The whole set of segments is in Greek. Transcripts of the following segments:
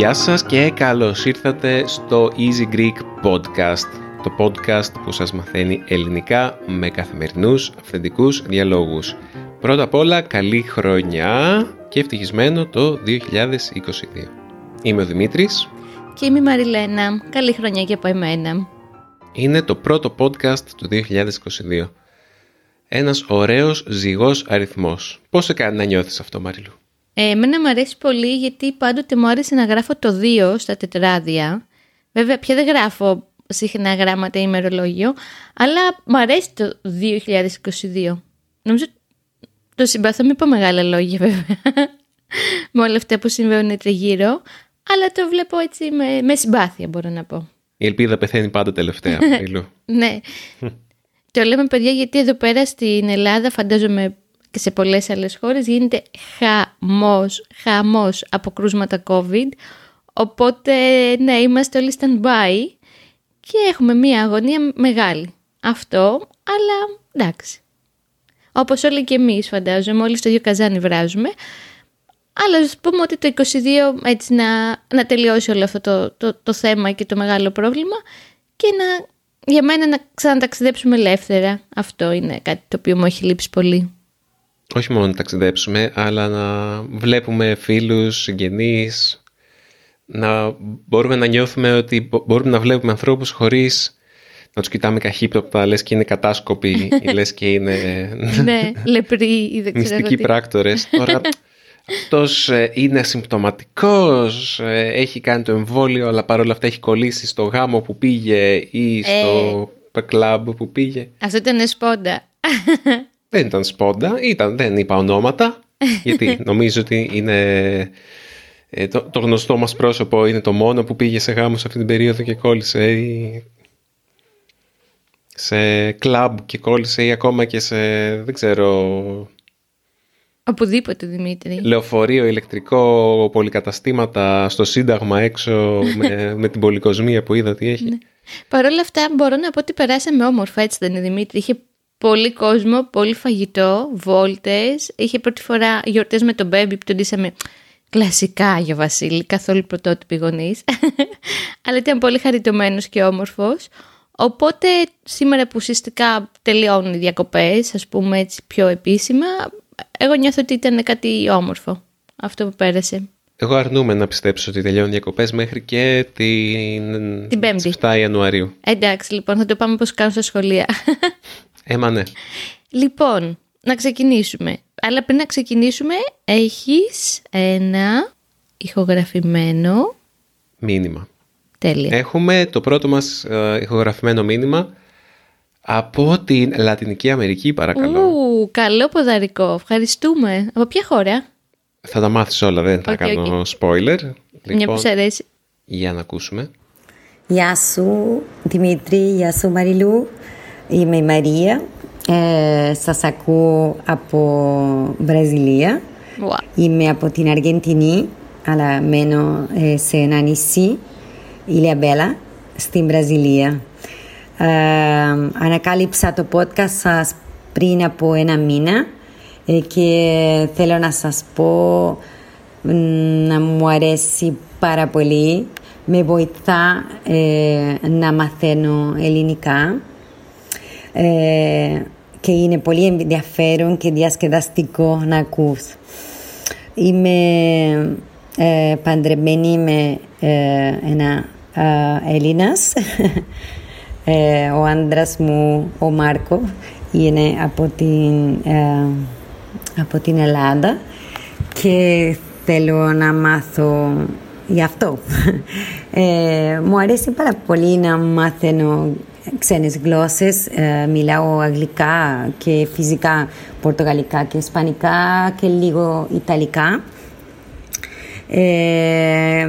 Γεια σας και καλώς ήρθατε στο Easy Greek Podcast, το podcast που σας μαθαίνει ελληνικά με καθημερινούς αυθεντικούς διαλόγους. Πρώτα απ' όλα, καλή χρονιά και ευτυχισμένο το 2022. Είμαι ο Δημήτρης. Και είμαι η Μαριλένα. Καλή χρονιά και από εμένα. Είναι το πρώτο podcast του 2022. Ένας ωραίος ζυγός αριθμός. Πώς σε κάνει να νιώθεις αυτό, Μαριλού; Ε, εμένα μου αρέσει πολύ γιατί πάντοτε μου άρεσε να γράφω το 2 στα τετράδια. Βέβαια, πια δεν γράφω συχνά γράμματα ή ημερολόγιο, αλλά μου αρέσει το 2022. Νομίζω το συμπαθώ με πω μεγάλα λόγια βέβαια, με όλα αυτά που συμβαίνουν τριγύρω, αλλά το βλέπω έτσι με, με συμπάθεια μπορώ να πω. Η ελπίδα πεθαίνει πάντα τελευταία, Μαριλού. ναι. το λέμε παιδιά γιατί εδώ πέρα στην Ελλάδα φαντάζομαι και σε πολλές άλλες χώρες γίνεται χαμός, χαμός από κρούσματα COVID. Οπότε ναι, είμαστε όλοι stand-by και έχουμε μία αγωνία μεγάλη. Αυτό, αλλά εντάξει. Όπως όλοι και εμείς φαντάζομαι, όλοι στο ίδιο καζάνι βράζουμε. Αλλά ας πούμε ότι το 22 έτσι να, να τελειώσει όλο αυτό το, το, το θέμα και το μεγάλο πρόβλημα και να, για μένα να ξαναταξιδέψουμε ελεύθερα. Αυτό είναι κάτι το οποίο μου έχει λείψει πολύ όχι μόνο να ταξιδέψουμε, αλλά να βλέπουμε φίλους, συγγενείς, να μπορούμε να νιώθουμε ότι μπορούμε να βλέπουμε ανθρώπους χωρίς να τους κοιτάμε καχύπτωπτα, λες και είναι κατάσκοποι ή λες και είναι ναι, λεπροί ή δεν μυστικοί πράκτορες. Τώρα αυτός ε, είναι συμπτωματικός, ε, έχει κάνει το εμβόλιο, αλλά παρόλα αυτά έχει κολλήσει στο γάμο που πήγε ή στο ε, κλαμπ που πήγε. Αυτό ήταν σπόντα. Δεν ήταν σπόντα, ήταν, δεν είπα ονόματα, γιατί νομίζω ότι είναι ε, το, το, γνωστό μας πρόσωπο είναι το μόνο που πήγε σε γάμο σε αυτή την περίοδο και κόλλησε ή σε κλαμπ και κόλλησε ή ακόμα και σε, δεν ξέρω... Οπουδήποτε, Δημήτρη. Λεωφορείο, ηλεκτρικό, πολυκαταστήματα στο Σύνταγμα έξω με, με την πολυκοσμία που είδα τι έχει. Ναι. Παρ' όλα αυτά μπορώ να πω ότι περάσαμε όμορφα, έτσι δεν είναι Δημήτρη. Είχε πολύ κόσμο, πολύ φαγητό, βόλτες. Είχε πρώτη φορά γιορτές με τον Μπέμπι που τον ντύσαμε κλασικά για Βασίλη, καθόλου πρωτότυπη γονείς. Αλλά ήταν πολύ χαριτωμένος και όμορφος. Οπότε σήμερα που ουσιαστικά τελειώνουν οι διακοπές, ας πούμε έτσι πιο επίσημα, εγώ νιώθω ότι ήταν κάτι όμορφο αυτό που πέρασε. Εγώ αρνούμαι να πιστέψω ότι τελειώνουν διακοπές μέχρι και την, την 5η. 7 Ιανουαρίου. Εντάξει, λοιπόν, θα το πάμε πώ κάνουν στα σχολεία. Έμα ναι. Λοιπόν, να ξεκινήσουμε. Αλλά πριν να ξεκινήσουμε, έχεις ένα ηχογραφημένο... Μήνυμα. Τέλεια. Έχουμε το πρώτο μας ε, ηχογραφημένο μήνυμα από την Λατινική Αμερική, παρακαλώ. Ου, καλό ποδαρικό. Ευχαριστούμε. Από ποια χώρα; Θα τα μάθεις όλα, δεν θα κάνω spoiler. Μια που λοιπόν, αρέσει. Για να ακούσουμε. Γεια σου, Δημήτρη. Γεια σου, Μαριλού. Είμαι η Μαρία. Ε, σας ακούω από Βραζιλία. Είμαι από την Αργεντινή, αλλά μένω ε, σε ένα νησί, Ηλιαμπέλα, στην Βραζιλία. Ε, ανακάλυψα το podcast σας πριν από ένα μήνα ε, και θέλω να σας πω να μου αρέσει πάρα πολύ. Με βοηθά ε, να μαθαίνω ελληνικά ε, και είναι πολύ ενδιαφέρον και διασκεδαστικό να ακούς. Είμαι ε, παντρεμένη με ε, ένα ε, Έλληνας. Ε, ο άντρας μου, ο Μάρκο, είναι από την, ε, από την Ελλάδα και θέλω να μάθω γι' αυτό. μου αρέσει πάρα πολύ να μάθαινω ξένες γλώσσες. Ε, μιλάω αγγλικά και φυσικά πορτογαλικά και ισπανικά και λίγο ιταλικά. Ε,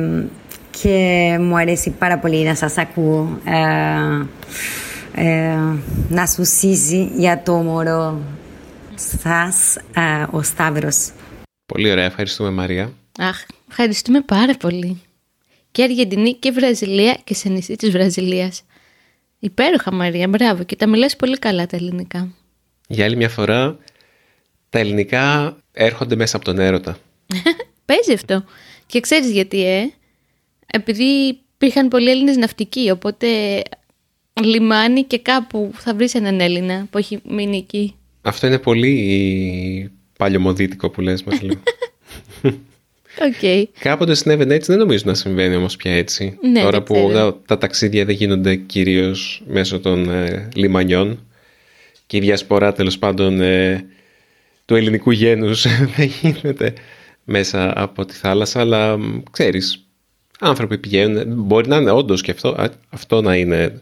και μου αρέσει πάρα πολύ να σας ακούω. Ε, να σου σύζει για το μωρό σας ο Σταύρος. Πολύ ωραία, ευχαριστούμε Μαρία. Αχ, ευχαριστούμε πάρα πολύ. Και Αργεντινή και Βραζιλία και σε νησί της Βραζιλίας. Υπέροχα Μαρία, μπράβο και τα μιλάς πολύ καλά τα ελληνικά. Για άλλη μια φορά, τα ελληνικά έρχονται μέσα από τον έρωτα. Παίζει αυτό. Και ξέρεις γιατί, ε; Επειδή υπήρχαν πολλοί Έλληνες ναυτικοί, οπότε λιμάνι και κάπου θα βρεις έναν Έλληνα που έχει μείνει εκεί. Αυτό είναι πολύ παλιωμοδίτικο που λες μας λίγο. Okay. Κάποτε συνέβαινε έτσι, δεν νομίζω να συμβαίνει όμως πια έτσι. Ναι, Τώρα δεν που ξέρω. τα, τα ταξίδια δεν γίνονται κυρίως μέσω των ε, λιμανιών και η διασπορά τέλος πάντων ε, του ελληνικού γένους δεν γίνεται μέσα από τη θάλασσα, αλλά μ, ξέρεις, άνθρωποι πηγαίνουν, μπορεί να είναι όντως και αυτό, α, αυτό να είναι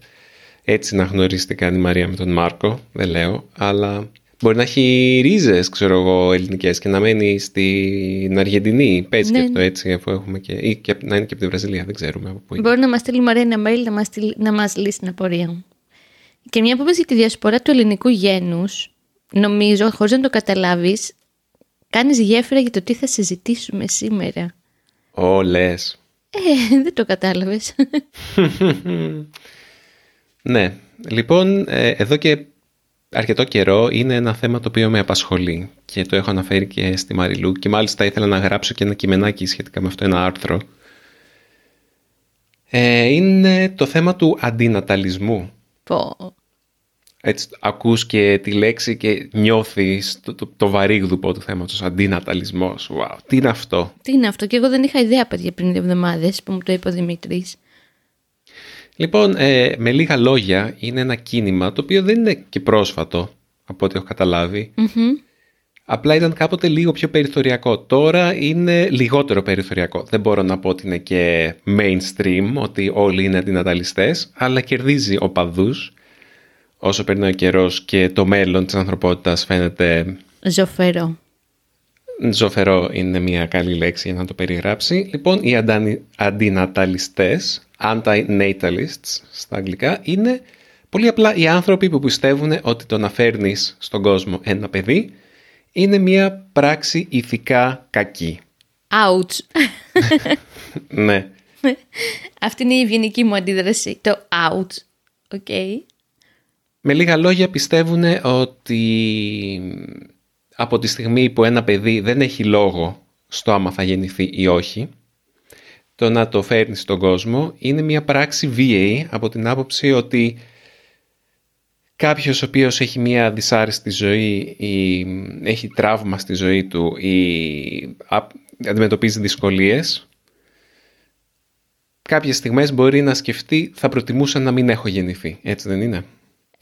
έτσι να γνωρίσει τι κάνει η Μαρία με τον Μάρκο, δεν λέω, αλλά μπορεί να έχει ρίζες, ξέρω εγώ, ελληνικές και να μένει στην Αργεντινή, παίζει Ναι, και αυτό ναι. έτσι, αφού έχουμε και, ή και να είναι και από τη Βραζιλία, δεν ξέρουμε από πού είναι. Μπορεί να μας στείλει η Μαρία ένα mail να μας, στείλει- να μας λύσει την απορία. Και μια που είπες για τη διασπορά του ελληνικού γένους, νομίζω, χωρίς να το καταλάβεις, κάνεις γέφυρα για το τι θα συζητήσουμε σήμερα. Ω, λες. Ε, δεν το κατάλαβες. Ναι, λοιπόν, ε, εδώ και αρκετό καιρό είναι ένα θέμα το οποίο με απασχολεί και το έχω αναφέρει και στη Μαριλού και μάλιστα ήθελα να γράψω και ένα κειμενάκι σχετικά με αυτό, ένα άρθρο. Ε, είναι το θέμα του αντιναταλισμού. Πω. Έτσι, ακούς και τη λέξη και νιώθεις το, το, το βαρύγδουπο του θέματος, αντιναταλισμός. Wow, τι είναι αυτό; Τι είναι αυτό, και εγώ δεν είχα ιδέα, παιδιά, πριν δύο εβδομάδες που μου το είπε ο Δημήτρης. Λοιπόν, ε, με λίγα λόγια, είναι ένα κίνημα το οποίο δεν είναι και πρόσφατο, από ό,τι έχω καταλάβει. Μμμ. Απλά ήταν κάποτε λίγο πιο περιθωριακό. Τώρα είναι λιγότερο περιθωριακό. Δεν μπορώ να πω ότι είναι και mainstream, ότι όλοι είναι αντιναταλιστές, αλλά κερδίζει οπαδούς όσο περνάει ο καιρός και το μέλλον της ανθρωπότητας φαίνεται Ζωφερό. ζωφερό είναι μια καλή λέξη για να το περιγράψει. Λοιπόν, οι αντανι- αντιναταλιστές, anti-natalists στα αγγλικά, είναι πολύ απλά οι άνθρωποι που πιστεύουν ότι το να φέρνεις στον κόσμο ένα παιδί είναι μια πράξη ηθικά κακή. Ouch. Ναι. Αυτή είναι η ευγενική μου αντίδραση. Το ouch. OK. Με λίγα λόγια πιστεύουν ότι από τη στιγμή που ένα παιδί δεν έχει λόγο στο άμα θα γεννηθεί ή όχι, το να το φέρνει στον κόσμο είναι μια πράξη βίαιη από την άποψη ότι κάποιος ο οποίος έχει μια δυσάρεστη ζωή ή έχει τραύμα στη ζωή του ή α- αντιμετωπίζει δυσκολίες, κάποιες στιγμές μπορεί να σκεφτεί θα προτιμούσα να μην έχω γεννηθεί. Έτσι δεν είναι;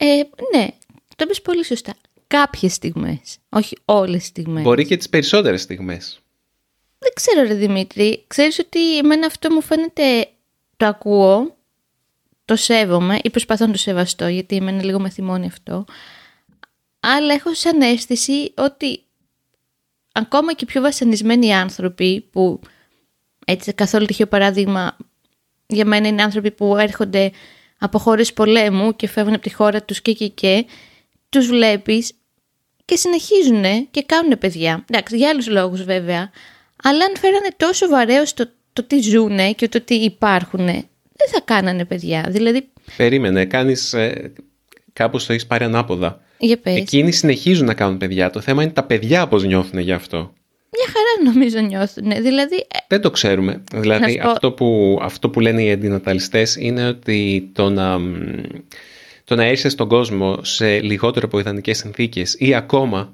Ε, ναι, το είπες πολύ σωστά. Κάποιες στιγμές, όχι όλες τις στιγμές. Μπορεί και τις περισσότερες στιγμές. Δεν ξέρω ρε Δημήτρη, ξέρεις ότι εμένα αυτό μου φαίνεται, το ακούω, το σέβομαι ή προσπαθώ να το σεβαστώ γιατί εμένα λίγο με θυμώνει αυτό. Αλλά έχω σαν αίσθηση ότι ακόμα και οι πιο βασανισμένοι άνθρωποι που έτσι καθόλου τυχαίο παράδειγμα για μένα είναι άνθρωποι που έρχονται από χώρες πολέμου και φεύγουν από τη χώρα τους και και και τους βλέπεις και συνεχίζουν και κάνουν παιδιά. Εντάξει, για άλλους λόγους βέβαια. Αλλά αν φέρανε τόσο βαρέως στο το τι ζουνε και το τι υπάρχουν, δεν θα κάνανε παιδιά. Δηλαδή, Περίμενε, κάνεις, ε, κάπως το έχεις πάρει ανάποδα. για πες. Εκείνοι συνεχίζουν να κάνουν παιδιά. Το θέμα είναι τα παιδιά πώς νιώθουν γι' αυτό. Μια χαρά νομίζω νιώθουν. Δηλαδή, ε, Δεν το ξέρουμε. Να Δηλαδή σου πω- αυτό, που, αυτό που λένε οι αντιναταλιστές είναι ότι το να, μ, το να έρθει στον κόσμο σε λιγότερο από ιδανικές συνθήκες ή ακόμα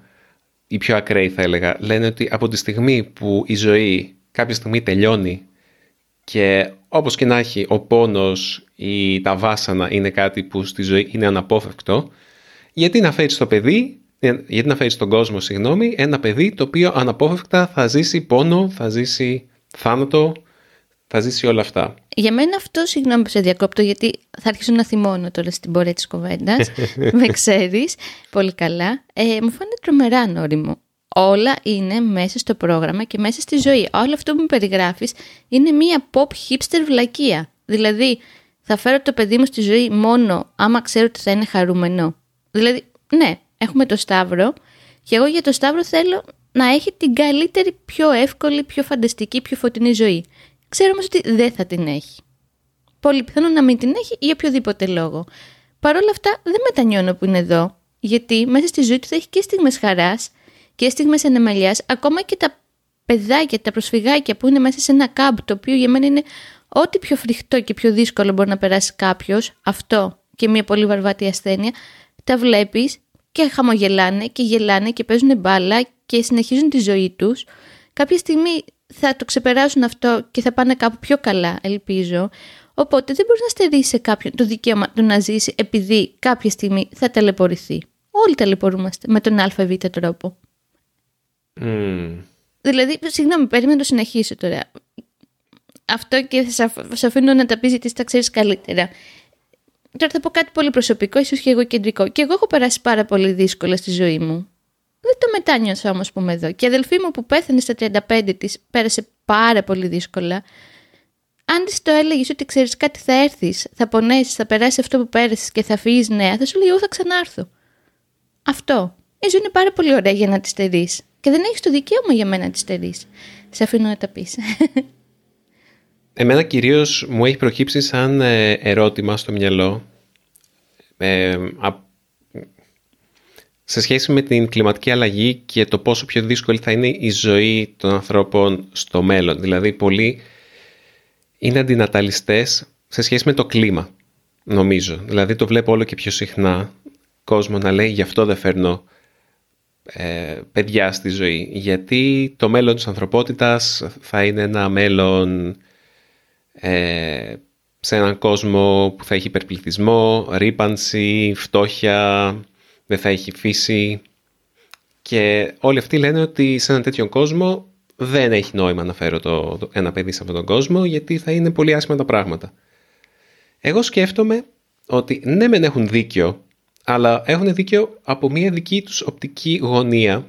οι πιο ακραίοι θα έλεγα λένε ότι από τη στιγμή που η ζωή κάποια στιγμή τελειώνει και όπως και να έχει ο πόνος ή τα βάσανα είναι κάτι που στη ζωή είναι αναπόφευκτο γιατί να φέρεις το παιδί ε, γιατί να φέρεις στον κόσμο συγγνώμη, ένα παιδί το οποίο αναπόφευκτα θα ζήσει πόνο, θα ζήσει θάνατο, θα ζήσει όλα αυτά. για μένα αυτό, συγγνώμη που σε διακόπτω, γιατί θα αρχίσω να θυμώνω τώρα στην πορεία της κουβέντας. με ξέρεις πολύ καλά. Ε, μου φαίνεται τρομερά νόριμο. Όλα είναι μέσα στο πρόγραμμα και μέσα στη ζωή. Όλο αυτό που μου περιγράφεις είναι μία pop hipster βλακεία. Δηλαδή, θα φέρω το παιδί μου στη ζωή μόνο άμα ξέρω ότι θα είναι χαρούμενο. Δηλαδή, ναι, έχουμε το Σταύρο και εγώ για το Σταύρο θέλω να έχει την καλύτερη, πιο εύκολη, πιο φανταστική, πιο φωτεινή ζωή. Ξέρω όμως ότι δεν θα την έχει. Πολύ πιθανό να μην την έχει για οποιοδήποτε λόγο. Παρ' όλα αυτά δεν μετανιώνω που είναι εδώ, γιατί μέσα στη ζωή του θα έχει και στιγμές χαράς και στιγμές ανεμαλιάς, ακόμα και τα παιδάκια, τα προσφυγάκια που είναι μέσα σε ένα κάμπ, το οποίο για μένα είναι ό,τι πιο φρικτό και πιο δύσκολο μπορεί να περάσει κάποιος, αυτό και μια πολύ βαρβάτη ασθένεια, τα βλέπεις και χαμογελάνε και γελάνε και παίζουν μπάλα και συνεχίζουν τη ζωή τους. Κάποια στιγμή θα το ξεπεράσουν αυτό και θα πάνε κάπου πιο καλά, ελπίζω. Οπότε δεν μπορεί να στερήσει κάποιον το δικαίωμα του να ζήσει επειδή κάποια στιγμή θα ταλαιπωρηθεί. Όλοι ταλαιπωρούμαστε με τον ΑΒ τρόπο. Mm. Δηλαδή, συγγνώμη, περίμενα να το συνεχίσω τώρα. Αυτό και θα σε αφήνω να τα πεις γιατί τα ξέρεις καλύτερα. Τώρα θα πω κάτι πολύ προσωπικό, ίσως και εγώ κεντρικό. Και εγώ έχω περάσει πάρα πολύ δύσκολα στη ζωή μου. Δεν το μετάνιωσα όμως που είμαι εδώ. Και η αδελφή μου που πέθανε στα 35 της πέρασε πάρα πολύ δύσκολα. Αν της το έλεγες ότι ξέρεις κάτι θα έρθεις, θα πονέσεις, θα περάσεις αυτό που πέρασες και θα φύγεις νέα, θα σου λέει: Εγώ θα ξανάρθω. Αυτό. Η ζωή είναι πάρα πολύ ωραία για να της στερείς. Και δεν έχεις το δικαίωμα για μένα να της στερείς. Σε αφήνω να τα πεις. Εμένα κυρίως μου έχει προκύψει σαν ε, ερώτημα στο μυαλό ε, σε σχέση με την κλιματική αλλαγή και το πόσο πιο δύσκολη θα είναι η ζωή των ανθρώπων στο μέλλον. Δηλαδή, πολλοί είναι αντιναταλιστές σε σχέση με το κλίμα, νομίζω. Δηλαδή, το βλέπω όλο και πιο συχνά κόσμο να λέει γι' αυτό δεν φέρνω ε, παιδιά στη ζωή. Γιατί το μέλλον της ανθρωπότητας θα είναι ένα μέλλον ε, σε έναν κόσμο που θα έχει υπερπληθυσμό, ρήπανση, φτώχεια, δεν θα έχει φύση. Και όλοι αυτοί λένε ότι σε έναν τέτοιον κόσμο δεν έχει νόημα να φέρω το, ένα παιδί σε αυτόν τον κόσμο γιατί θα είναι πολύ άσχημα τα πράγματα. Εγώ σκέφτομαι ότι ναι μεν έχουν δίκιο αλλά έχουν δίκιο από μια δική τους οπτική γωνία.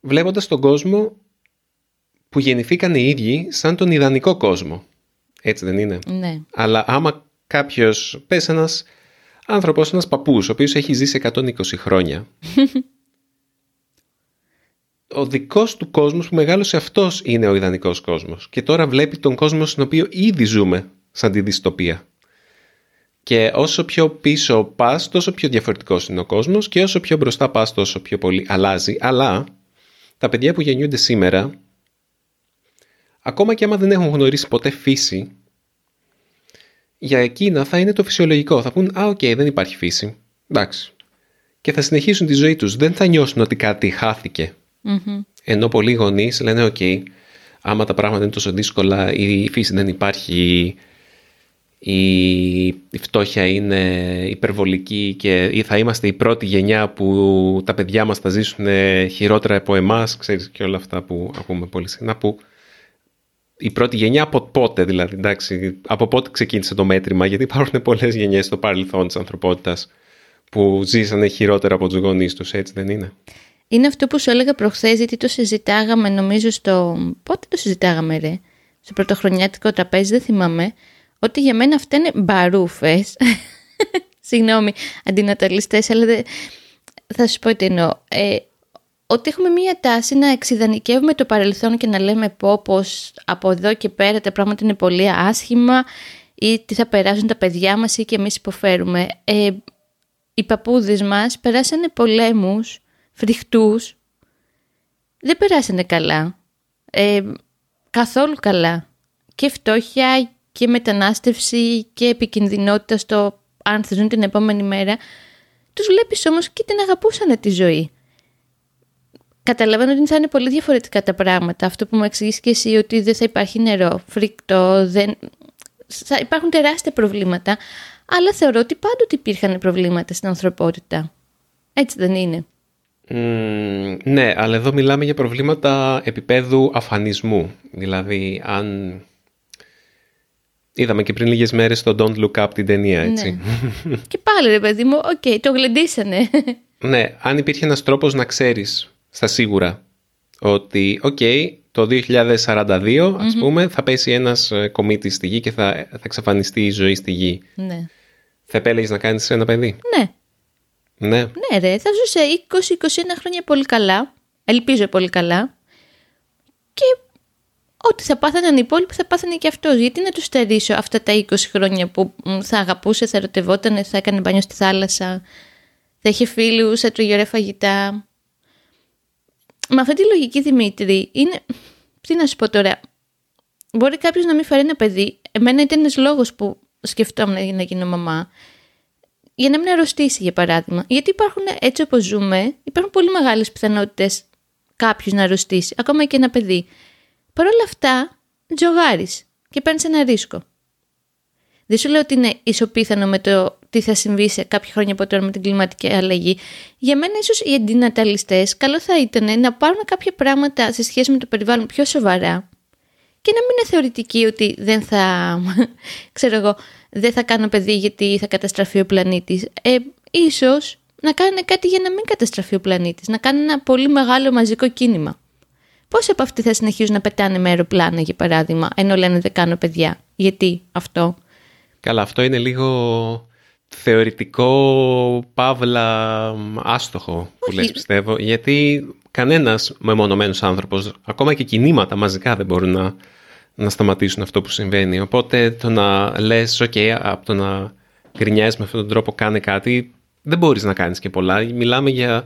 Βλέποντας τον κόσμο που γεννηθήκαν οι ίδιοι σαν τον ιδανικό κόσμο. Έτσι δεν είναι; Ναι. Αλλά άμα κάποιος, πες ένας άνθρωπος, ένας παππούς, ο οποίος έχει ζήσει 120 χρόνια, ο δικός του κόσμος που μεγάλωσε αυτός είναι ο ιδανικός κόσμος. Και τώρα βλέπει τον κόσμο στον οποίο ήδη ζούμε σαν τη δυστοπία. Και όσο πιο πίσω πας, τόσο πιο διαφορετικός είναι ο κόσμος και όσο πιο μπροστά πας, τόσο πιο πολύ αλλάζει. Αλλά τα παιδιά που γεννιούνται σήμερα ακόμα και άμα δεν έχουν γνωρίσει ποτέ φύση, για εκείνα θα είναι το φυσιολογικό. Θα πούν, α, οκ, δεν υπάρχει φύση. Εντάξει. Και θα συνεχίσουν τη ζωή τους. Δεν θα νιώσουν ότι κάτι χάθηκε. Ενώ πολλοί γονείς λένε, οκ, άμα τα πράγματα είναι τόσο δύσκολα, η φύση δεν υπάρχει, η φτώχεια είναι υπερβολική και ή θα είμαστε η πρώτη γενιά που τα παιδιά μας θα ζήσουν χειρότερα από εμάς, ξέρεις και όλα αυτά που ακούμε πολύ συχνά, που η πρώτη γενιά από πότε δηλαδή, εντάξει, από πότε ξεκίνησε το μέτρημα, γιατί υπάρχουν πολλές γενιές στο παρελθόν της ανθρωπότητας που ζήσανε χειρότερα από τους γονείς τους, έτσι δεν είναι; Είναι αυτό που σου έλεγα προχθές, γιατί το συζητάγαμε νομίζω στο... Πότε το συζητάγαμε ρε, στο πρωτοχρονιάτικο τραπέζι, δεν θυμάμαι, ότι για μένα αυτά είναι μπαρούφες. Συγγνώμη, αντιναταλιστές, αλλά θα σου πω τι εννοώ. Ε, ότι έχουμε μία τάση να εξειδανικεύουμε το παρελθόν και να λέμε πω πως από εδώ και πέρα τα πράγματα είναι πολύ άσχημα ή τι θα περάσουν τα παιδιά μας ή και εμείς υποφέρουμε. Ε, οι παππούδες μας περάσανε πολέμους φρικτούς, δεν περάσανε καλά, ε, καθόλου καλά. Και φτώχεια και μετανάστευση και επικινδυνότητα στο αν θα ζουν την επόμενη μέρα. Τους βλέπεις όμως και την αγαπούσαν τη ζωή καταλαβαίνω ότι θα είναι πολύ διαφορετικά τα πράγματα. Αυτό που μου εξηγήσει και εσύ ότι δεν θα υπάρχει νερό, φρικτό, δεν... θα υπάρχουν τεράστια προβλήματα. Αλλά θεωρώ ότι πάντοτε υπήρχαν προβλήματα στην ανθρωπότητα. Έτσι δεν είναι; ναι, αλλά εδώ μιλάμε για προβλήματα επίπεδου αφανισμού. Δηλαδή, αν... Είδαμε και πριν λίγες μέρες το Don't Look Up την ταινία, έτσι. Ναι. και πάλι ρε παιδί μου, OK, okay, το γλεντήσανε. ναι, αν υπήρχε ένας τρόπος να ξέρεις στα σίγουρα ότι, οκ, το 2042, ας πούμε, θα πέσει ένας ε, κομίτης στη γη και θα, θα εξαφανιστεί η ζωή στη γη. Ναι. Θα επέλεγες να κάνεις ένα παιδί; Ναι. Ναι. Ναι ρε, θα ζούσε 20-21 χρόνια πολύ καλά Ελπίζω πολύ καλά. Και ό,τι θα πάθαιναν οι υπόλοιποι θα πάθανε και αυτός. Γιατί να τους στερήσω αυτά τα 20 χρόνια που θα αγαπούσε, θα ερωτευόταν, θα έκανε μπάνιο στη θάλασσα, θα είχε φίλους, θα τρώγε ωραία φαγητά. Με αυτή τη λογική Δημήτρη είναι... Τι να σου πω τώρα. Μπορεί κάποιος να μην φέρει ένα παιδί. Εμένα ήταν ένας λόγος που σκεφτόμουν να γίνω μαμά. Για να μην αρρωστήσει, για παράδειγμα. Γιατί υπάρχουν, έτσι όπως ζούμε, υπάρχουν πολύ μεγάλες πιθανότητες κάποιος να αρρωστήσει, ακόμα και ένα παιδί. Παρ' όλα αυτά, τζογάρεις και παίρνεις ένα ρίσκο. Δεν σου λέω ότι είναι ισοπίθανο με το τι θα συμβεί σε κάποια χρόνια από τώρα με την κλιματική αλλαγή. Για μένα, ίσως οι αντιναταλιστές, καλό θα ήταν να πάρουν κάποια πράγματα σε σχέση με το περιβάλλον πιο σοβαρά και να μην είναι θεωρητική ότι δεν θα, ξέρω εγώ, δεν θα κάνω παιδί γιατί θα καταστραφεί ο πλανήτης. Ε, ίσως να κάνουν κάτι για να μην καταστραφεί ο πλανήτης, να κάνουν ένα πολύ μεγάλο μαζικό κίνημα. Πώς από αυτοί θα συνεχίζουν να πετάνε με αεροπλάνα, για παράδειγμα, ενώ λένε δεν κάνω παιδιά. Γιατί αυτό; Καλά, αυτό είναι λίγο θεωρητικό, παύλα, άστοχο που λες πιστεύω, γιατί κανένας μεμονωμένος άνθρωπος, ακόμα και κινήματα μαζικά δεν μπορούν να, να σταματήσουν αυτό που συμβαίνει. Οπότε το να λες, ok, από το να γκρινιάζεις με αυτόν τον τρόπο κάνε κάτι, δεν μπορείς να κάνεις και πολλά. Μιλάμε για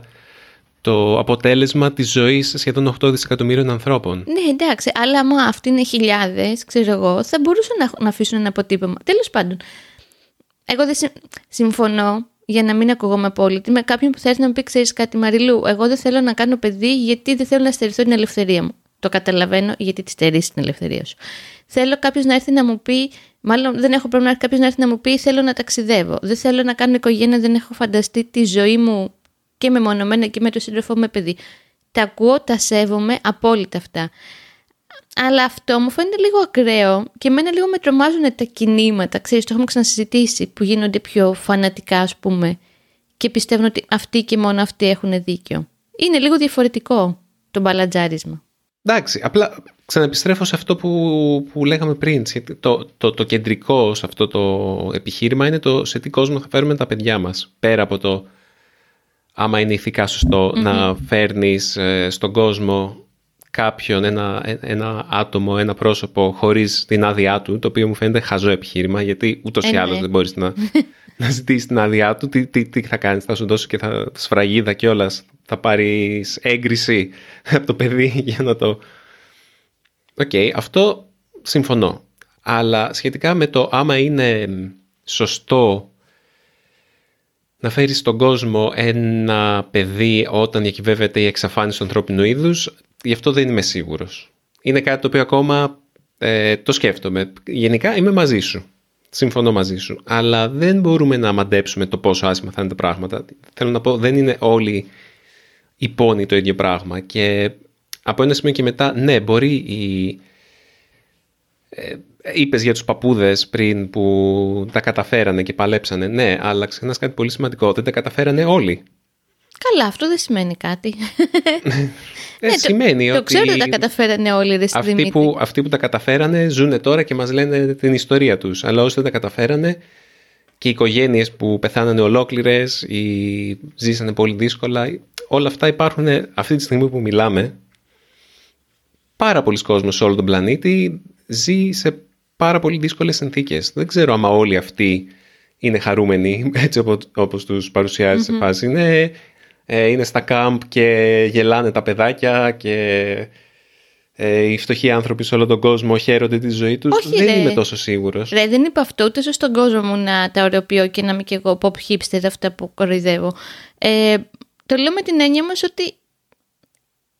το αποτέλεσμα της ζωής σχεδόν 8 δισεκατομμύριων ανθρώπων. Ναι, εντάξει, αλλά άμα αυτοί είναι χιλιάδες, ξέρω εγώ, θα μπορούσαν να, να αφήσουν ένα αποτύπωμα. Τέλος πάντων, εγώ δεν συμφωνώ για να μην ακούγομαι απόλυτη με κάποιον που θέλει να μου πει: Ξέρεις κάτι, Μαριλού, εγώ δεν θέλω να κάνω παιδί γιατί δεν θέλω να στερηθώ την ελευθερία μου. Το καταλαβαίνω γιατί τη στερήσει την ελευθερία σου. Θέλω κάποιος να έρθει να μου πει, μάλλον δεν έχω πρόβλημα κάποιος να έρθει να μου πει: Θέλω να ταξιδεύω. Δεν θέλω να κάνω οικογένεια, δεν έχω φανταστεί τη ζωή μου και μεμονωμένα και με τον σύντροφό με παιδί. Τα ακούω, τα σέβομαι απόλυτα αυτά. Αλλά αυτό μου φαίνεται λίγο ακραίο και εμένα λίγο με τρομάζουν τα κινήματα, ξέρεις, το έχουμε ξανασυζητήσει, που γίνονται πιο φανατικά ας πούμε και πιστεύουν ότι αυτοί και μόνο αυτοί έχουν δίκιο. Είναι λίγο διαφορετικό το μπαλατζάρισμα. Εντάξει, απλά ξαναεπιστρέφω σε αυτό που, που λέγαμε πριν. Το, το, το κεντρικό σε αυτό το επιχείρημα είναι το σε τι κόσμο θα φέρουμε τα παιδιά μας. Πέρα από το άμα είναι ηθικά να φέρνεις ε, στον κόσμο κάποιον, ένα, ένα άτομο, ένα πρόσωπο χωρίς την άδειά του, το οποίο μου φαίνεται χαζό επιχείρημα, γιατί ούτως ή ε, άλλως ναι. δεν μπορείς να, να ζητήσεις την άδειά του. Τι, τι, τι θα κάνεις, θα σου δώσει και θα σφραγίδα κιόλας. θα πάρεις έγκριση από το παιδί για να το... Οκ, αυτό συμφωνώ. Αλλά σχετικά με το άμα είναι σωστό να φέρεις στον κόσμο ένα παιδί όταν διακυβεύεται η εξαφάνιση του ανθρώπινου είδους, γι' αυτό δεν είμαι σίγουρος. Είναι κάτι το οποίο ακόμα ε, το σκέφτομαι. Γενικά είμαι μαζί σου. Συμφωνώ μαζί σου. Αλλά δεν μπορούμε να μαντέψουμε το πόσο άσχημα θα είναι τα πράγματα. Θέλω να πω, δεν είναι όλοι οι πόνοι το ίδιο πράγμα. Και από ένα σημείο και μετά, ναι, μπορεί η... Ε, είπες για τους παππούδες πριν που τα καταφέρανε και παλέψανε. Ναι, αλλά ξεχνάς κάτι πολύ σημαντικό. Δεν τα καταφέρανε όλοι. Καλά, αυτό δεν σημαίνει κάτι. Ε, ναι, σημαίνει το, ότι... Το ξέρω ότι τα καταφέρανε όλοι, ρε αυτοί που, αυτοί που τα καταφέρανε ζουν τώρα και μας λένε την ιστορία τους. Αλλά όσοι δεν τα καταφέρανε και οι οικογένειες που πεθάνανε ολόκληρες ή ζήσανε πολύ δύσκολα, όλα αυτά υπάρχουν αυτή τη στιγμή που μιλάμε. Πάρα πολλοί κόσμος σε όλο τον πλανήτη ζει σε πάρα πολύ δύσκολες συνθήκες. Δεν ξέρω άμα όλοι αυτοί είναι χαρούμενοι έτσι όπως τους παρουσιάζει σε φάση. Είναι ε, είναι στα κάμπ και γελάνε τα παιδάκια και ε, οι φτωχοί άνθρωποι σε όλο τον κόσμο χαίρονται τη ζωή τους. Όχι, δεν ρε. είμαι τόσο σίγουρος. Ρε, δεν είπα αυτό ούτε στον κόσμο μου να τα ωρεοποιώ και να είμαι και εγώ pop hipster αυτά που κοροϊδεύω. Ε, το λέω με την έννοια μας ότι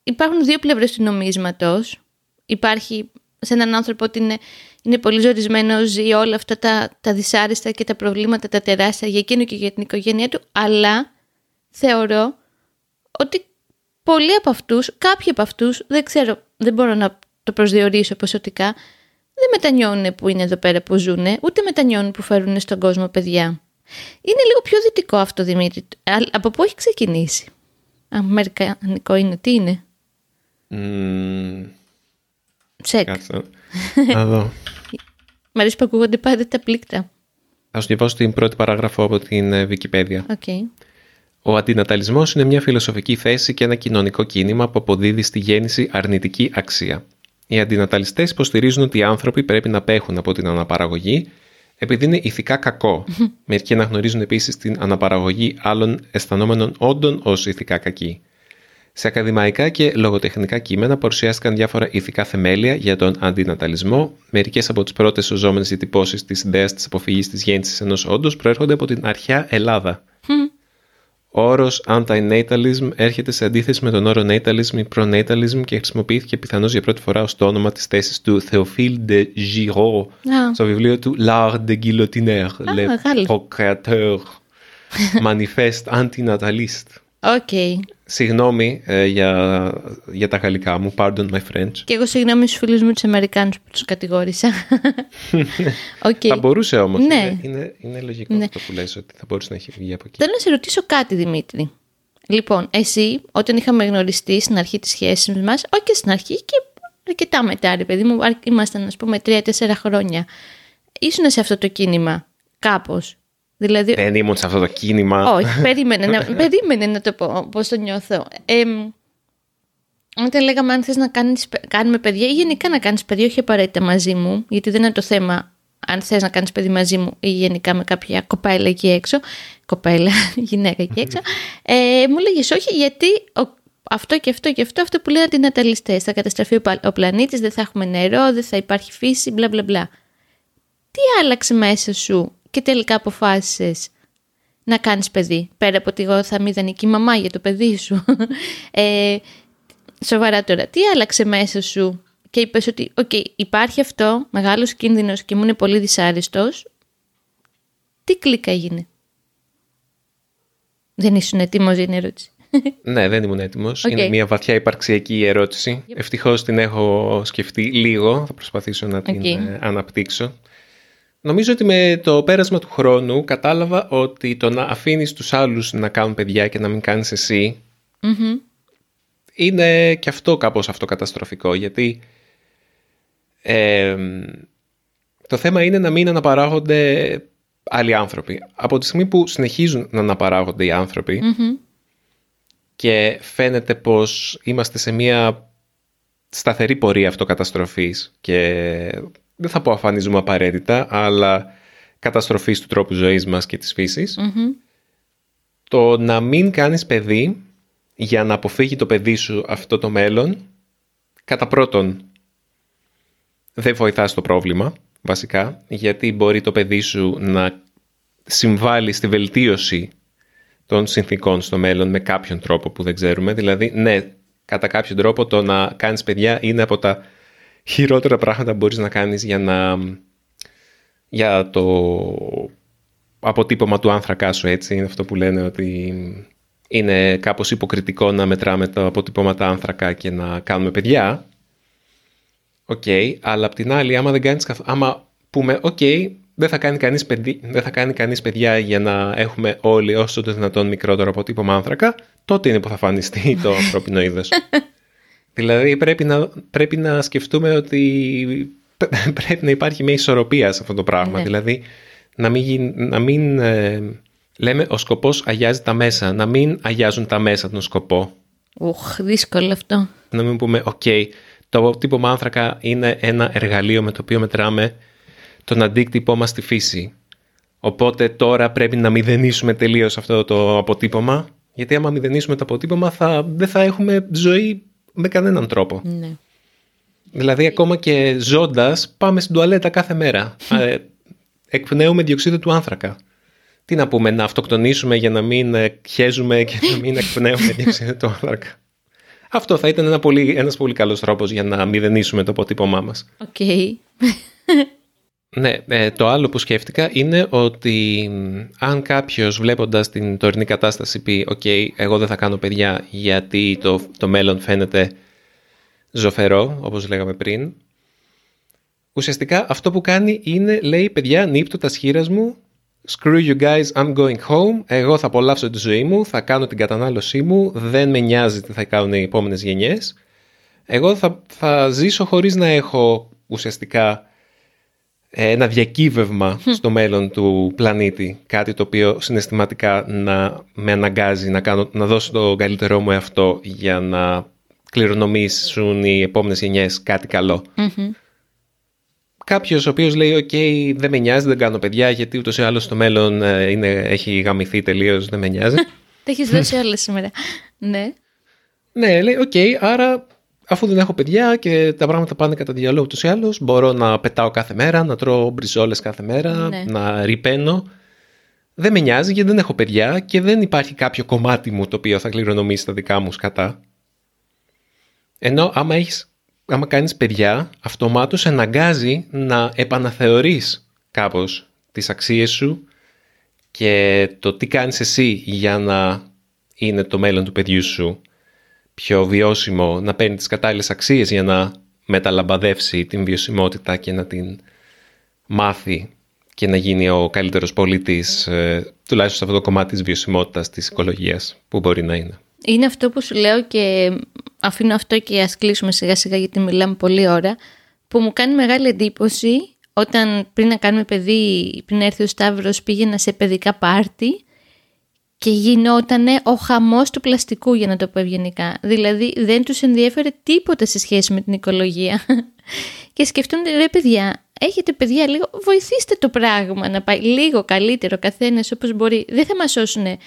υπάρχουν δύο πλευρές του νομίσματος. Υπάρχει σε έναν άνθρωπο ότι είναι, είναι πολύ ζορισμένος, ζει όλα αυτά τα, τα δυσάρεστα και τα προβλήματα τα τεράστια για εκείνο και για την οικογένειά του, αλλά θεωρώ ότι πολλοί από αυτούς, κάποιοι από αυτούς, δεν ξέρω, δεν μπορώ να το προσδιορίσω ποσοτικά, δεν μετανιώνουν που είναι εδώ πέρα που ζουν, ούτε μετανιώνουν που φέρουν στον κόσμο παιδιά. Είναι λίγο πιο δυτικό αυτό, Δημήτρη. Από πού έχει ξεκινήσει; Αμερικανικό είναι, τι είναι; Mm. Τσεκ. Να δω. Μ' αρέσει που ακούγονται πάντα τα πλήκτα. Θα σου διαβάσω την πρώτη παράγραφο από την ε, Wikipedia. Okay. Ο αντιναταλισμός είναι μια φιλοσοφική θέση και ένα κοινωνικό κίνημα που αποδίδει στη γέννηση αρνητική αξία. Οι αντιναταλιστές υποστηρίζουν ότι οι άνθρωποι πρέπει να απέχουν από την αναπαραγωγή επειδή είναι ηθικά κακό. Μερικοί αναγνωρίζουν επίσης την αναπαραγωγή άλλων αισθανόμενων όντων ως ηθικά κακή. Σε ακαδημαϊκά και λογοτεχνικά κείμενα παρουσιάστηκαν διάφορα ηθικά θεμέλια για τον αντιναταλισμό. Μερικές από τις πρώτες οζόμενε διατυπώσεις της ιδέας της αποφυγής της γέννησης ενός όντως προέρχονται από την αρχαία Ελλάδα. Ο όρος antinatalism έρχεται σε αντίθεση με τον όρο natalism ή pronatalism και χρησιμοποιήθηκε πιθανώς για πρώτη φορά ως το όνομα της θέσης του Théophile de Giraud στο βιβλίο του L'art de guillotiner les procréateurs, manifeste antinataliste. OK. Συγγνώμη ε, για, για τα γαλλικά μου, pardon my French. Και εγώ συγγνώμη στους φίλους μου τους Αμερικάνους που τους κατηγόρησα. okay. Θα μπορούσε όμως, Ναι. είναι, είναι, είναι λογικό Ναι. αυτό που λες ότι θα μπορούσε να έχει βγει από εκεί. Θέλω να σε ρωτήσω κάτι, Δημήτρη. Λοιπόν, εσύ, όταν είχαμε γνωριστεί στην αρχή της σχέσης μας, όχι και στην αρχή και αρκετά μετά, ρε παιδί μου, αρ- ήμασταν, ας πούμε, τρία-τέσσερα χρόνια. Ήσουν σε αυτό το κίνημα, κάπως; Δηλαδή, Δεν ήμουν σε αυτό το κίνημα. όχι, περίμενε, να, περίμενε να το πω πώς το νιώθω. Ε, όταν λέγαμε αν θες να κάνεις, κάνουμε παιδιά ή γενικά να κάνεις παιδιά, όχι απαραίτητα μαζί μου, γιατί δεν είναι το θέμα αν θες να κάνεις παιδί μαζί μου ή γενικά με κάποια κοπέλα εκεί έξω, κοπέλα, γυναίκα εκεί έξω, ε, μου λέγες όχι γιατί ο- αυτό και αυτό και αυτό, αυτό που λένε οι αντιναταλιστές, θα καταστραφεί ο, πα- ο πλανήτης, δεν θα έχουμε νερό, δεν θα υπάρχει φύση, μπλα μπλα μπλα. Τι άλλαξε μέσα σου και τελικά αποφάσισες να κάνεις παιδί, πέρα από ότι εγώ θα είμαι ιδανική μαμά για το παιδί σου. ε, σοβαρά τώρα, τι άλλαξε μέσα σου και είπες ότι οκ, υπάρχει αυτό, μεγάλος κίνδυνος και μου είναι πολύ δυσάρεστος, τι κλικ έγινε; Δεν ήσουν έτοιμος για την ερώτηση. Ναι, δεν ήμουν έτοιμος. Οκ. Είναι μια βαθιά υπαρξιακή ερώτηση. Ευτυχώς την έχω σκεφτεί λίγο. Θα προσπαθήσω να την Οκ. ε, αναπτύξω. Νομίζω ότι με το πέρασμα του χρόνου κατάλαβα ότι το να αφήνεις τους άλλους να κάνουν παιδιά και να μην κάνεις εσύ Μμμ. είναι και αυτό κάπως αυτοκαταστροφικό γιατί ε, το θέμα είναι να μην αναπαράγονται άλλοι άνθρωποι. Από τη στιγμή που συνεχίζουν να αναπαράγονται οι άνθρωποι Μμμ. και φαίνεται πως είμαστε σε μια σταθερή πορεία αυτοκαταστροφής και δεν θα πω αφανίζουμε απαραίτητα, αλλά καταστροφής του τρόπου ζωής μας και της φύσης. Μμμ. Το να μην κάνεις παιδί για να αποφύγει το παιδί σου αυτό το μέλλον, κατά πρώτον δεν βοηθάς στο πρόβλημα, βασικά, γιατί μπορεί το παιδί σου να συμβάλλει στη βελτίωση των συνθήκων στο μέλλον με κάποιον τρόπο που δεν ξέρουμε. Δηλαδή, ναι, κατά κάποιον τρόπο το να κάνεις παιδιά είναι από τα χειρότερα πράγματα που μπορείς να κάνεις για να για το αποτύπωμα του άνθρακά σου έτσι. Είναι αυτό που λένε ότι είναι κάπως υποκριτικό να μετράμε τα αποτυπώματα άνθρακα και να κάνουμε παιδιά. Οκ, αλλά απ' την άλλη άμα δεν κάνεις καθ... άμα πούμε οκ, δεν θα κάνει κανείς, παιδί... δεν θα κάνει κανείς παιδιά για να έχουμε όλοι όσο το δυνατόν μικρότερο αποτύπωμα άνθρακα τότε είναι που θα αφανιστεί το ανθρώπινο είδος Δηλαδή πρέπει να, πρέπει να σκεφτούμε ότι πρέπει να υπάρχει μια ισορροπία σε αυτό το πράγμα. Ναι. Δηλαδή να μην, γι- να μην ε, λέμε ο σκοπός αγιάζει τα μέσα, να μην αγιάζουν τα μέσα τον σκοπό. Ουχ, δύσκολο αυτό. Να μην πούμε, οκ, το αποτύπωμα άνθρακα είναι ένα εργαλείο με το οποίο μετράμε τον αντίκτυπό μας στη φύση. Οπότε τώρα πρέπει να μηδενίσουμε τελείως αυτό το αποτύπωμα, γιατί άμα μηδενίσουμε το αποτύπωμα θα, δεν θα έχουμε ζωή με κανέναν τρόπο. Ναι. Δηλαδή ακόμα και ζώντας πάμε στην τουαλέτα κάθε μέρα. Ε, εκπνέουμε διοξείδιο του άνθρακα. Τι να πούμε, να αυτοκτονήσουμε για να μην ε, χέζουμε και να μην εκπνέουμε διοξείδιο του άνθρακα. Αυτό θα ήταν ένα πολύ, ένας πολύ καλός τρόπος για να μηδενίσουμε το αποτύπωμά μας. Οκ. Ναι, ε, το άλλο που σκέφτηκα είναι ότι μ, αν κάποιος βλέποντας την τωρινή κατάσταση πει «OK, εγώ δεν θα κάνω παιδιά γιατί το, το μέλλον φαίνεται ζοφερό», όπως λέγαμε πριν, ουσιαστικά αυτό που κάνει είναι, λέει «Παιδιά, νύπτω τα σχήρας μου, screw you guys, I'm going home, εγώ θα απολαύσω τη ζωή μου, θα κάνω την κατανάλωσή μου, δεν με νοιάζει τι θα κάνουν οι επόμενες γενιές, εγώ θα, θα ζήσω χωρίς να έχω ουσιαστικά ένα διακύβευμα στο μέλλον του πλανήτη. Κάτι το οποίο συναισθηματικά να με αναγκάζει να, κάνω, να δώσω το καλύτερό μου εαυτό για να κληρονομήσουν οι επόμενες γενιές κάτι καλό. Μμμ. Κάποιος ο οποίος λέει «ΟΚ, δεν με νοιάζει, δεν κάνω παιδιά γιατί ούτως ή άλλως στο μέλλον ε, είναι, έχει γαμηθεί τελείως, δεν με νοιάζει». Τα έχεις δώσει όλα σήμερα. Ναι. ναι, λέει «ΟΚ, άρα αφού δεν έχω παιδιά και τα πράγματα πάνε κατά διαλόγου ούτως ή άλλως, μπορώ να πετάω κάθε μέρα, να τρώω μπριζόλες κάθε μέρα, Ναι. να ρηπαίνω. Δεν με νοιάζει γιατί δεν έχω παιδιά και δεν υπάρχει κάποιο κομμάτι μου το οποίο θα κληρονομήσει τα δικά μου σκατά. Ενώ άμα, έχεις, άμα κάνεις παιδιά, αυτομάτως σε αναγκάζει να επαναθεωρείς κάπως τις αξίες σου και το τι κάνεις εσύ για να είναι το μέλλον του παιδιού σου πιο βιώσιμο, να παίρνει τις κατάλληλες αξίες για να μεταλαμπαδεύσει την βιωσιμότητα και να την μάθει και να γίνει ο καλύτερος πολίτης, ε, τουλάχιστον σε αυτό το κομμάτι της βιωσιμότητας, της οικολογίας που μπορεί να είναι. Είναι αυτό που σου λέω και αφήνω αυτό και ας κλείσουμε σιγά σιγά γιατί μιλάμε πολλή ώρα που μου κάνει μεγάλη εντύπωση όταν πριν να κάνουμε παιδί, πριν έρθει ο Σταύρος πήγαινα σε παιδικά πάρτι και γινότανε ο χαμός του πλαστικού για να το πω ευγενικά. Δηλαδή δεν τους ενδιέφερε τίποτα σε σχέση με την οικολογία. και σκεφτούνται ρε παιδιά, έχετε παιδιά λίγο, βοηθήστε το πράγμα να πάει λίγο καλύτερο καθένας όπως μπορεί. Δεν θα μας σώσουν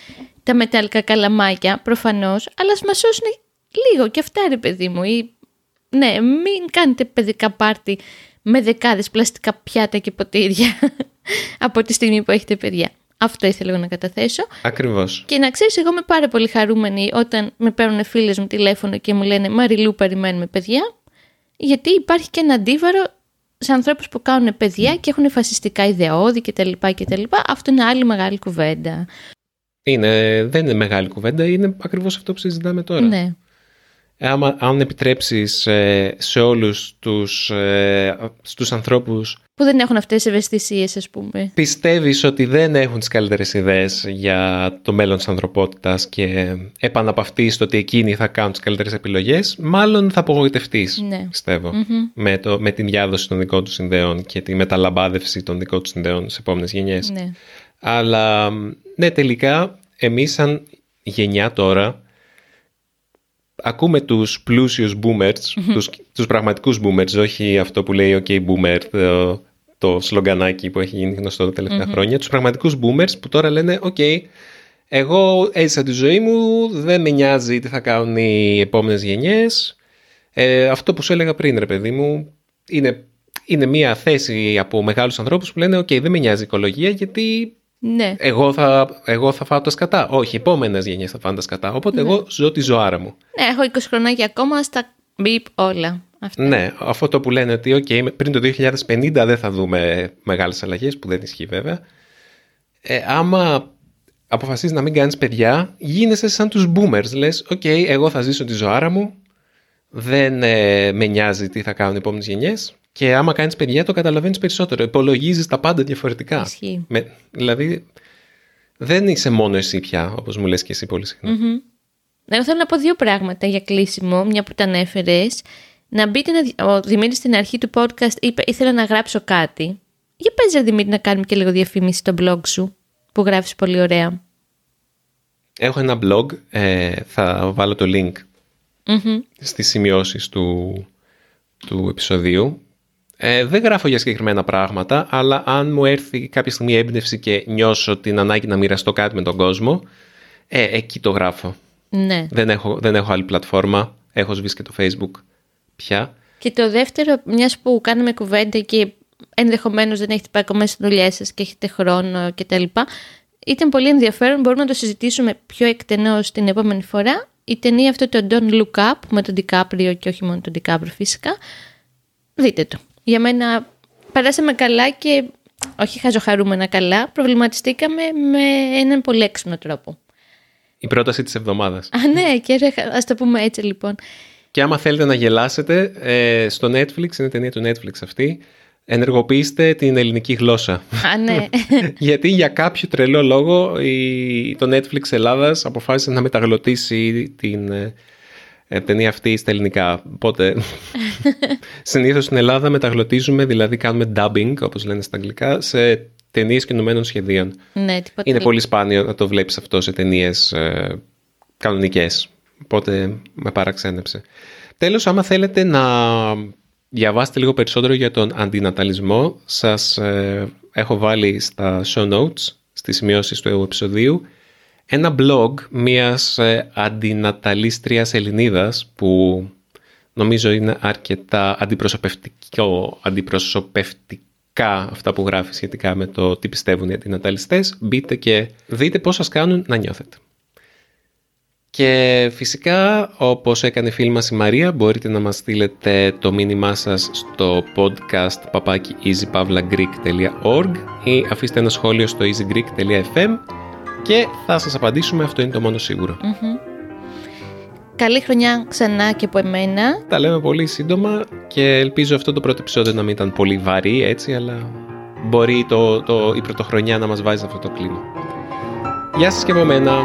τα μετάλλικα καλαμάκια προφανώς, αλλά ας μας σώσουν λίγο και αυτά ρε παιδί μου. Ή, ναι, μην κάνετε παιδικά πάρτι με δεκάδες πλαστικά πιάτα και ποτήρια από τη στιγμή που έχετε παιδιά. Αυτό ήθελα εγώ να καταθέσω. Ακριβώς. Και να ξέρεις, εγώ είμαι πάρα πολύ χαρούμενη όταν με παίρνουν φίλες μου τηλέφωνο και μου λένε Μαριλού, περιμένουμε παιδιά. Γιατί υπάρχει και ένα αντίβαρο σε ανθρώπους που κάνουν παιδιά και έχουν φασιστικά ιδεώδη κτλ. κτλ. Αυτό είναι άλλη μεγάλη κουβέντα. Είναι, δεν είναι μεγάλη κουβέντα, είναι ακριβώς αυτό που συζητάμε τώρα. Ναι. Άμα, αν επιτρέψεις ε, σε όλους τους, ε, στους ανθρώπους Που δεν έχουν αυτές τις ευαισθησίες, ας πούμε. πιστεύεις ότι δεν έχουν τις καλύτερες ιδέες για το μέλλον της ανθρωπότητας και επαναπαυτείς το ότι εκείνοι θα κάνουν τις καλύτερες επιλογές, μάλλον θα απογοητευτείς, Ναι. πιστεύω, με, το, με την διάδοση των δικών τους ιδεών και τη μεταλαμπάδευση των δικών τους ιδεών σε επόμενες γενιές. Ναι. Αλλά ναι, τελικά εμείς σαν γενιά τώρα ακούμε τους πλούσιους boomers, τους, τους πραγματικούς boomers, όχι αυτό που λέει OK boomer, το, το σλογγανάκι που έχει γίνει γνωστό τα τελευταία χρόνια, τους πραγματικούς boomers που τώρα λένε OK, εγώ έζησα τη ζωή μου, δεν με νοιάζει τι θα κάνουν οι επόμενες γενιές. Ε, αυτό που σου έλεγα πριν ρε παιδί μου, είναι, είναι μια θέση από μεγάλους ανθρώπους που λένε OK, δεν με νοιάζει η οικολογία γιατί Ναι. εγώ θα, εγώ θα φάω τα σκατά. Όχι, οι επόμενες γενιές θα φάνε τα σκατά. Οπότε εγώ ζω τη ζωάρα μου. Ναι, έχω 20 χρονάκια ακόμα στα μπιπ όλα. Αυτά. Ναι, αυτό το που λένε ότι okay, πριν το 2050 δεν θα δούμε μεγάλες αλλαγές, που δεν ισχύει βέβαια. Ε, άμα αποφασίζεις να μην κάνεις παιδιά, γίνεσαι σαν τους boomers. Λες, OK, εγώ θα ζήσω τη ζωάρα μου. Δεν ε, με νοιάζει τι θα κάνουν οι επόμενες γενιές. Και άμα κάνεις παιδιά, το καταλαβαίνεις περισσότερο. Υπολογίζεις τα πάντα διαφορετικά. Ισχύει. Με, δηλαδή, δεν είσαι μόνο εσύ πια, όπως μου λες και εσύ πολύ συχνά. Εγώ θέλω να πω δύο πράγματα για κλείσιμο, μια που τα ανέφερες. Να μπείτε να. Ο Δημήτρης στην αρχή του podcast είπε: Ήθελα να γράψω κάτι. Για πες ρε Δημήτρη να κάνουμε και λίγο διαφήμιση στο blog σου, που γράφεις πολύ ωραία. Έχω ένα blog, ε, θα βάλω το link Μμμ. στις σημειώσεις του, του επεισοδίου. Ε, δεν γράφω για συγκεκριμένα πράγματα, αλλά αν μου έρθει κάποια στιγμή έμπνευση και νιώσω την ανάγκη να μοιραστώ κάτι με τον κόσμο, ε, εκεί το γράφω. Ναι. Δεν έχω, δεν έχω άλλη πλατφόρμα, έχω σβήσει και το facebook πια. Και το δεύτερο, μιας που κάνουμε κουβέντα και ενδεχομένως δεν έχετε πάει ακόμα στη δουλειά σας και έχετε χρόνο κτλ. Ήταν πολύ ενδιαφέρον, μπορούμε να το συζητήσουμε πιο εκτενώς την επόμενη φορά. Η ταινία αυτό το Don't Look Up με τον Ντικάπριο και όχι μόνο τον Ντικάπριο φυσικά. Δείτε το. Για μένα περάσαμε καλά και όχι χαζοχαρούμενα καλά, προβληματιστήκαμε με έναν πολύ έξυπνο τρόπο. Η πρόταση της εβδομάδας. Α, ναι, και ρε, ας το πούμε έτσι λοιπόν. Και άμα θέλετε να γελάσετε, ε, στο Netflix, είναι ταινία του Netflix αυτή, ενεργοποιήστε την ελληνική γλώσσα. Α, ναι. Γιατί για κάποιο τρελό λόγο η, το Netflix Ελλάδας αποφάσισε να μεταγλωτήσει την ε, ε, ταινία αυτή στα ελληνικά. Οπότε συνήθως στην Ελλάδα μεταγλωτίζουμε, δηλαδή κάνουμε dubbing, όπως λένε στα αγγλικά, σε ταινίες κινουμένων σχεδίων. Ναι, τίποτα Είναι πολύ σπάνιο να το βλέπεις αυτό σε ταινίες ε, κανονικές. Οπότε με παραξένεψε. Τέλος, άμα θέλετε να διαβάσετε λίγο περισσότερο για τον αντιναταλισμό, σας ε, έχω βάλει στα show notes, στις σημειώσεις του επεισοδίου, ένα blog μιας ε, αντιναταλίστριας Ελληνίδας που νομίζω είναι αρκετά αντιπροσωπευτικό, αντιπροσωπευτικά αυτά που γράφει σχετικά με το τι πιστεύουν οι αντιναταλιστές. Μπείτε και δείτε πώς σας κάνουν να νιώθετε. Και φυσικά, όπως έκανε η φίλη μας η Μαρία, μπορείτε να μας στείλετε το μήνυμά σας στο podcast παπάκι easypavlagreek.org ή αφήστε ένα σχόλιο στο easygreek.fm και θα σας απαντήσουμε, αυτό είναι το μόνο Καλή χρονιά ξανά και από εμένα. Τα λέμε πολύ σύντομα και ελπίζω αυτό το πρώτο επεισόδιο να μην ήταν πολύ βαρύ έτσι, αλλά μπορεί το, το, η πρωτοχρονιά να μας βάζει σε αυτό το κλίμα. Γεια σας και από μένα.